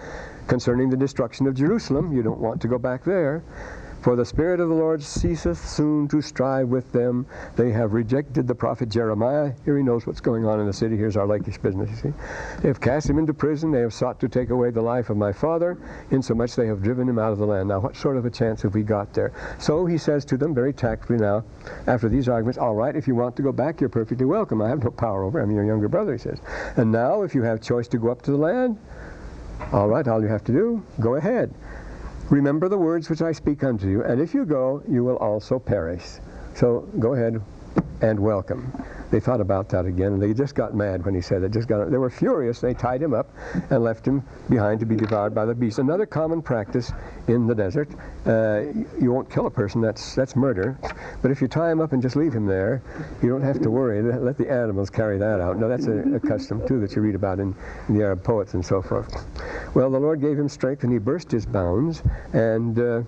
concerning the destruction of Jerusalem. You don't want to go back there. For the Spirit of the Lord ceaseth soon to strive with them. They have rejected the prophet Jeremiah. Here he knows what's going on in the city. Here's our Lachish business, you see. They have cast him into prison. They have sought to take away the life of my father, insomuch they have driven him out of the land. Now, what sort of a chance have we got there? So he says to them very tactfully now, after these arguments, all right, if you want to go back, you're perfectly welcome. I have no power over him. I'm your younger brother, he says. And now, if you have choice to go up to the land, all right, all you have to do, go ahead. Remember the words which I speak unto you, and if you go, you will also perish. So go ahead and welcome. They thought about that again, they just got mad when he said it. Just got they were furious. They tied him up and left him behind to be devoured by the beast. Another common practice in the desert. Uh, you won't kill a person. That's that's murder. But if you tie him up and just leave him there, you don't have to worry. Let the animals carry that out. No, that's a, a custom too that you read about in, in the Arab poets and so forth. Well, the Lord gave him strength, and he burst his bounds, and. Uh,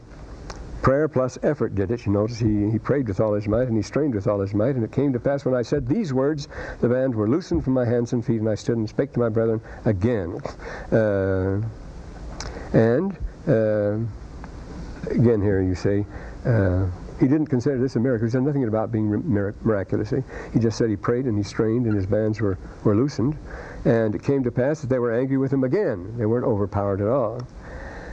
Prayer plus effort did it. You notice he, he prayed with all his might and he strained with all his might. And it came to pass when I said these words, the bands were loosened from my hands and feet, and I stood and spake to my brethren again. Uh, and uh, again, here you see, uh, he didn't consider this a miracle. He said nothing about being mir- miraculous. He just said he prayed and he strained and his bands were, were loosened. And it came to pass that they were angry with him again. They weren't overpowered at all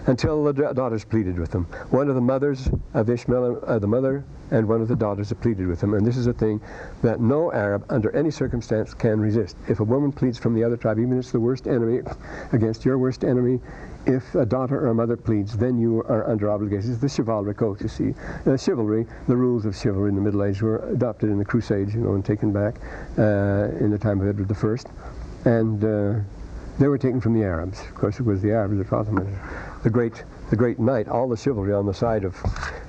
until the daughters pleaded with him. One of the mothers of Ishmael, uh, the mother, and one of the daughters pleaded with him. And this is a thing that no Arab, under any circumstance, can resist. If a woman pleads from the other tribe, even if it's the worst enemy against your worst enemy, if a daughter or a mother pleads, then you are under obligations. It's the chivalric oath, you see. Uh, chivalry, the rules of chivalry in the Middle Ages were adopted in the Crusades, you know, and taken back uh, in the time of Edward I. And uh, they were taken from the Arabs. Of course, it was the Arabs that fought them the great the great knight, all the chivalry on the side of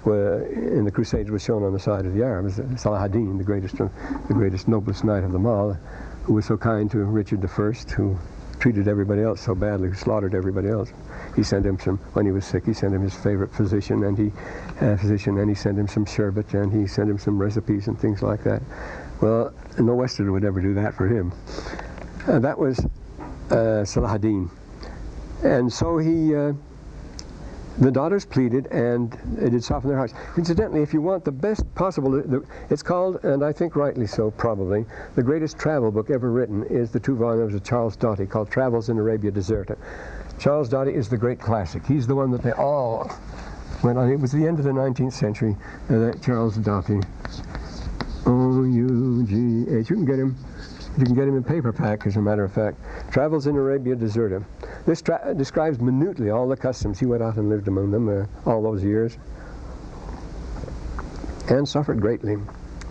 uh, in the Crusades was shown on the side of the Arabs. Salah ad-Din, the greatest, the greatest, noblest knight of them all, who was so kind to Richard I, who treated everybody else so badly, who slaughtered everybody else. He sent him some when he was sick. He sent him his favorite physician, and he uh, physician, and he sent him some sherbet, and he sent him some recipes and things like that. Well, no Westerner would ever do that for him. Uh, that was uh, Salah ad-Din, and so he. Uh, the daughters pleaded, and it did soften their hearts. Incidentally, if you want the best possible, it's called, and I think rightly so, probably, the greatest travel book ever written is the two volumes of Charles Doughty called Travels in Arabia Deserta. Charles Doughty is the great classic. He's the one that they all went on. It was the end of the 19th century uh, that Charles Doughty. O-U-G-H. You can get him. You can get him in paperback, as a matter of fact. Travels in Arabia Deserta. This describes minutely all the customs. He went out and lived among them uh, all those years and suffered greatly.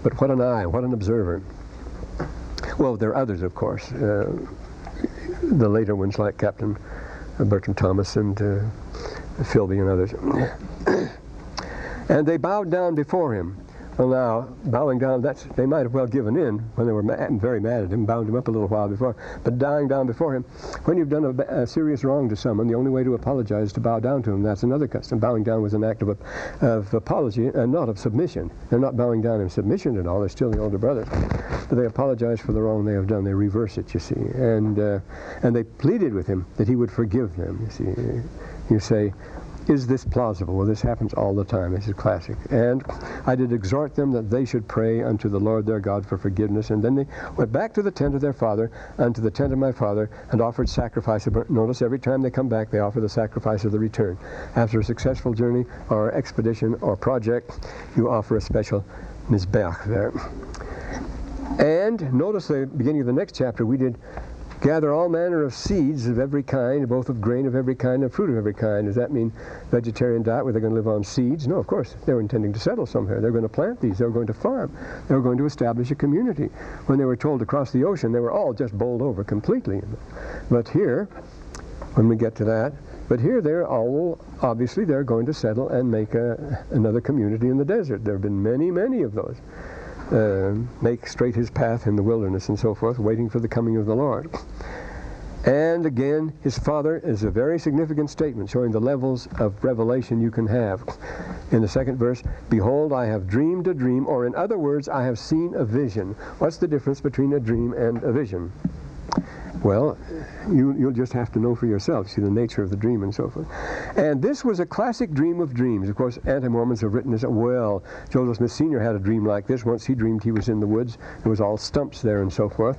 But what an eye, what an observer. Well, there are others, of course. Uh, the later ones, like Captain Bertram Thomas and uh, Philby and others. and they bowed down before him. Well, now, bowing down, that's, they might have well given in when they were mad, very mad at him, bound him up a little while before. But dying down before him, when you've done a, a, serious wrong to someone, the only way to apologize is to bow down to him. That's another custom. Bowing down was an act of, of apology and not of submission. They're not bowing down in submission at all. They're still the older brothers. But they apologize for the wrong they have done. They reverse it, you see. And, uh, and they pleaded with him that he would forgive them, you see. You say, is this plausible? Well, this happens all the time. This is classic. And I did exhort them that they should pray unto the Lord their God for forgiveness. And then they went back to the tent of their father, unto the tent of my father, and offered sacrifice. Notice every time they come back, they offer the sacrifice of the return. After a successful journey or expedition or project, you offer a special mizbeach there. And notice the beginning of the next chapter, we did gather all manner of seeds of every kind, both of grain of every kind and fruit of every kind. Does that mean vegetarian diet where they're going to live on seeds? No, of course. They were intending to settle somewhere. They're going to plant these. They were going to farm. They were going to establish a community. When they were told to cross the ocean, they were all just bowled over completely. But here, when we get to that, but here they're all, obviously, they're going to settle and make a, another community in the desert. There have been many, many of those. Uh, make straight his path in the wilderness and so forth, waiting for the coming of the Lord. And again, his father is a very significant statement showing the levels of revelation you can have. In the second verse, Behold, I have dreamed a dream, or in other words, I have seen a vision. What's the difference between a dream and a vision? Well, you, will just have to know for yourself, see the nature of the dream and so forth. And this was a classic dream of dreams. Of course, anti-Mormons have written this, well, Joseph Smith Sr. had a dream like this. Once he dreamed he was in the woods. It was all stumps there and so forth.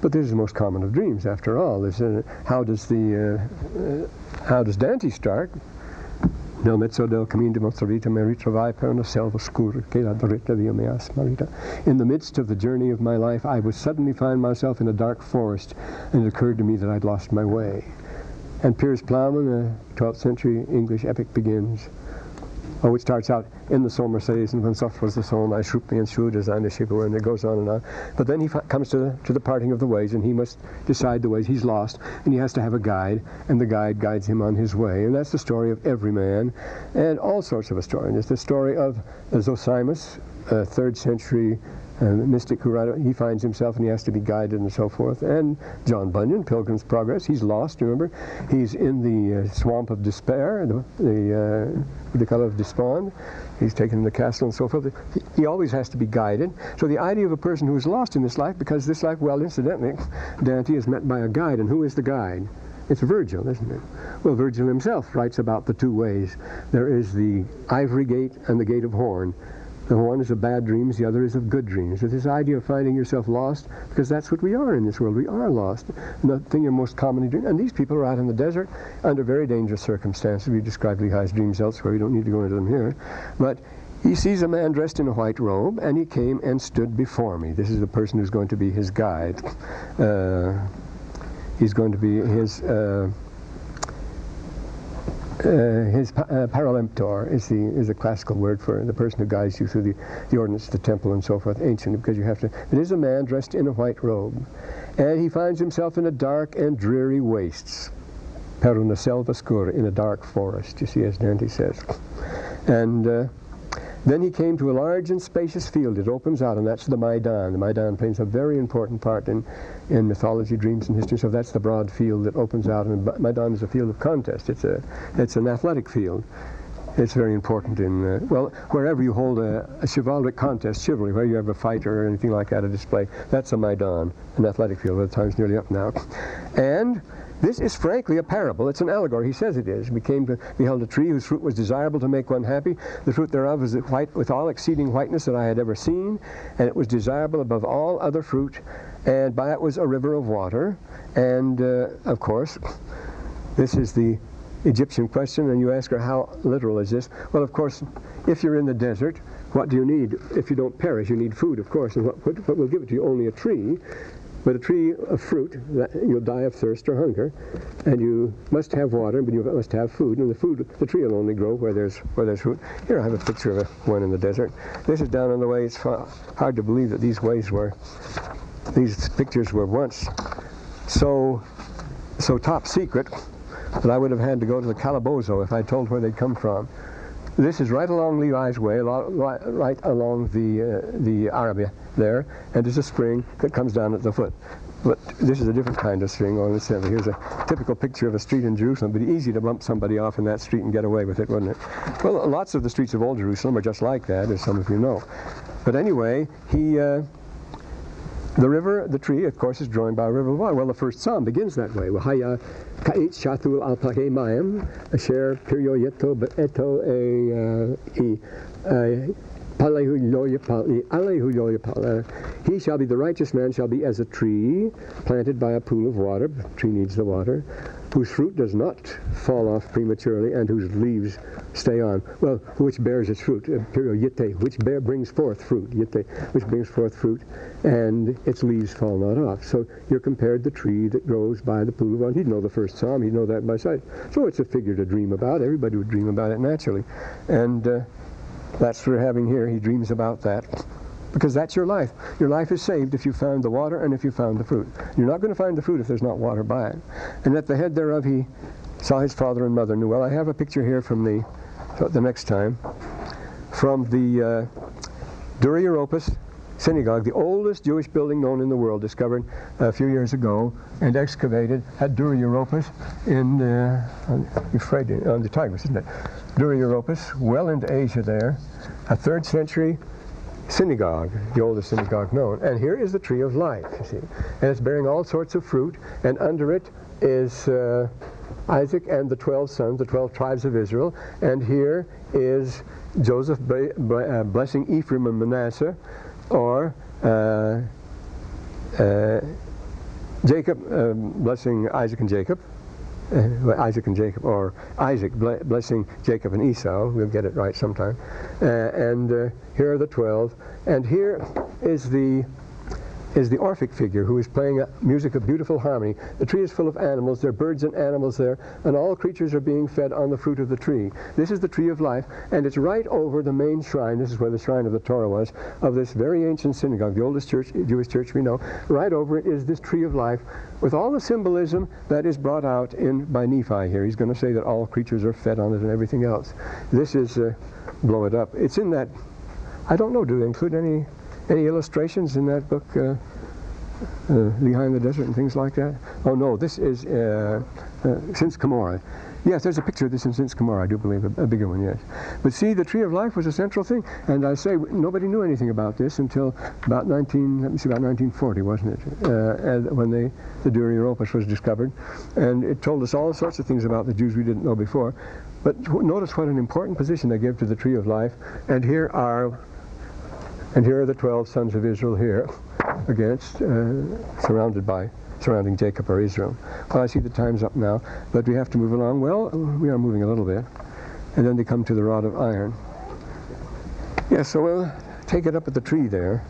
But this is the most common of dreams, after all. This, uh, how does the, uh, uh, how does Dante start? Nel mezzo del di Mozzavita mi ritrovai per una selva che la dritta via mi. In the midst of the journey of my life, I would suddenly find myself in a dark forest, and it occurred to me that I'd lost my way. And Piers Plowman, a 12th century English epic, begins. Oh, it starts out in the Somer says, and when soft was the song, I shoot me and shoot as I the ship and it goes on and on. But then he comes to to the parting of the ways, and he must decide the ways. He's lost, and he has to have a guide, and the guide guides him on his way. And that's the story of every man, and all sorts of a story. And it's the story of Zosimus, a third century uh, mystic who he finds himself and he has to be guided and so forth. And John Bunyan, Pilgrim's Progress, he's lost, remember? He's in the uh, swamp of despair, the, the, uh, the color of despond. He's taken the castle and so forth. He, he, always has to be guided. So the idea of a person who is lost in this life, because this life, well, incidentally, Dante is met by a guide. And who is the guide? It's Virgil, isn't it? Well, Virgil himself writes about the two ways. There is the ivory gate and the gate of horn. The one is of bad dreams, the other is of good dreams. This idea of finding yourself lost, because that's what we are in this world. We are lost. And the thing you're most commonly doing. And these people are out in the desert under very dangerous circumstances. We describe Lehi's dreams elsewhere. We don't need to go into them here. But he sees a man dressed in a white robe, and he came and stood before me. This is the person who's going to be his guide. Uh, he's going to be his. Uh, uh, his uh, paralemptor is the is a classical word for the person who guides you through the, the ordinance of the temple and so forth, ancient, because you have to. It is a man dressed in a white robe, and he finds himself in a dark and dreary wastes, per una selva scura, in a dark forest. You see, as Dante says, and. Uh, then he came to a large and spacious field. It opens out, and that's the Maidan. The Maidan plays a very important part in, in mythology, dreams, and history. So that's the broad field that opens out, and Maidan is a field of contest. It's a it's an athletic field. It's very important in uh, well wherever you hold a, a, chivalric contest, chivalry, where you have a fight or anything like that, a display. That's a Maidan, an athletic field. The time's nearly up now, and this is frankly a parable. It's an allegory. He says it is. We came to beheld a tree whose fruit was desirable to make one happy. The fruit thereof was white with all exceeding whiteness that I had ever seen, and it was desirable above all other fruit, and by it was a river of water. And uh, of course, this is the Egyptian question, and you ask her, how literal is this? Well, of course, if you're in the desert, what do you need? If you don't perish, you need food, of course. And what, what, what will give it to you? Only a tree. But a tree of fruit, you'll die of thirst or hunger, and you must have water, but you must have food. And the food, the tree will only grow where there's where there's fruit. Here I have a picture of a, one in the desert. This is down on the way. It's hard to believe that these ways were, these pictures were once so, so top secret that I would have had to go to the Calabozo if I told where they'd come from. This is right along Lehi's Way, right, along the, uh, the Arabia there, and there's a spring that comes down at the foot. But this is a different kind of string on center. Here's a typical picture of a street in Jerusalem, but easy to bump somebody off in that street and get away with it, wouldn't it? Well, lots of the streets of Old Jerusalem are just like that, as some of you know. But anyway, he, uh, The river, the tree, of course, is joined by a river of water. Well, the first psalm begins that way. Wahaya ka'it shatul al yeto uh, uh. Uh, He shall be, the righteous man shall be as a tree planted by a pool of water. The tree needs the water. Whose fruit does not fall off prematurely and whose leaves stay on. Well, which bears its fruit. Uh, yete, which bear, brings forth fruit. Yete, which brings forth fruit and its leaves fall not off. So you're compared the tree that grows by the pool of water. He'd know the first psalm, he'd know that by sight. So it's a figure to dream about. Everybody would dream about it naturally. And uh, that's what we're having here. He dreams about that. Because that's your life. Your life is saved if you found the water and if you found the fruit. You're not going to find the fruit if there's not water by it. And at the head thereof he saw his father and mother. Well, I have a picture here from the, the next time, from the uh, Dura Europos synagogue, the oldest Jewish building known in the world, discovered a few years ago and excavated at Dura Europos in uh, on, Euphrates, on the Tigris, isn't it? Dura Europos, well into Asia there, a third century synagogue, the oldest synagogue known. And here is the tree of life, you see. And it's bearing all sorts of fruit, and under it is uh, Isaac and the 12 sons, the 12 tribes of Israel. And here is Joseph ble- ble- uh, blessing Ephraim and Manasseh, or uh, uh, Jacob um, blessing Isaac and Jacob. Uh, Isaac and Jacob, or Isaac ble- blessing Jacob and Esau. We'll get it right sometime. Uh, and uh, here are the twelve. And here is the is the Orphic figure who is playing music of beautiful harmony. The tree is full of animals. There are birds and animals there, and all creatures are being fed on the fruit of the tree. This is the tree of life, and it's right over the main shrine. This is where the shrine of the Torah was, of this very ancient synagogue, the oldest church, Jewish church we know. Right over it is this tree of life, with all the symbolism that is brought out in by Nephi here. He's going to say that all creatures are fed on it and everything else. This is uh, blow it up. It's in that. I don't know. Do they include any? Any illustrations in that book, uh, uh, Lehi in the Desert and things like that? Oh no, this is uh, uh, Since Cumorah. Yes, there's a picture of this in Since Cumorah, I do believe, a, a, bigger one, yes. But see, the Tree of Life was a central thing, and I say nobody knew anything about this until about 19, let me see, about 1940, wasn't it, uh, when they, the Dura Europos was discovered, and it told us all sorts of things about the Jews we didn't know before. But notice what an important position they give to the Tree of Life, and here are and here are the 12 sons of Israel here against, uh, surrounded by, surrounding Jacob or Israel. Well, I see the time's up now, but we have to move along. Well, we are moving a little bit. And then they come to the rod of iron. Yes, yeah, so we'll take it up at the tree there.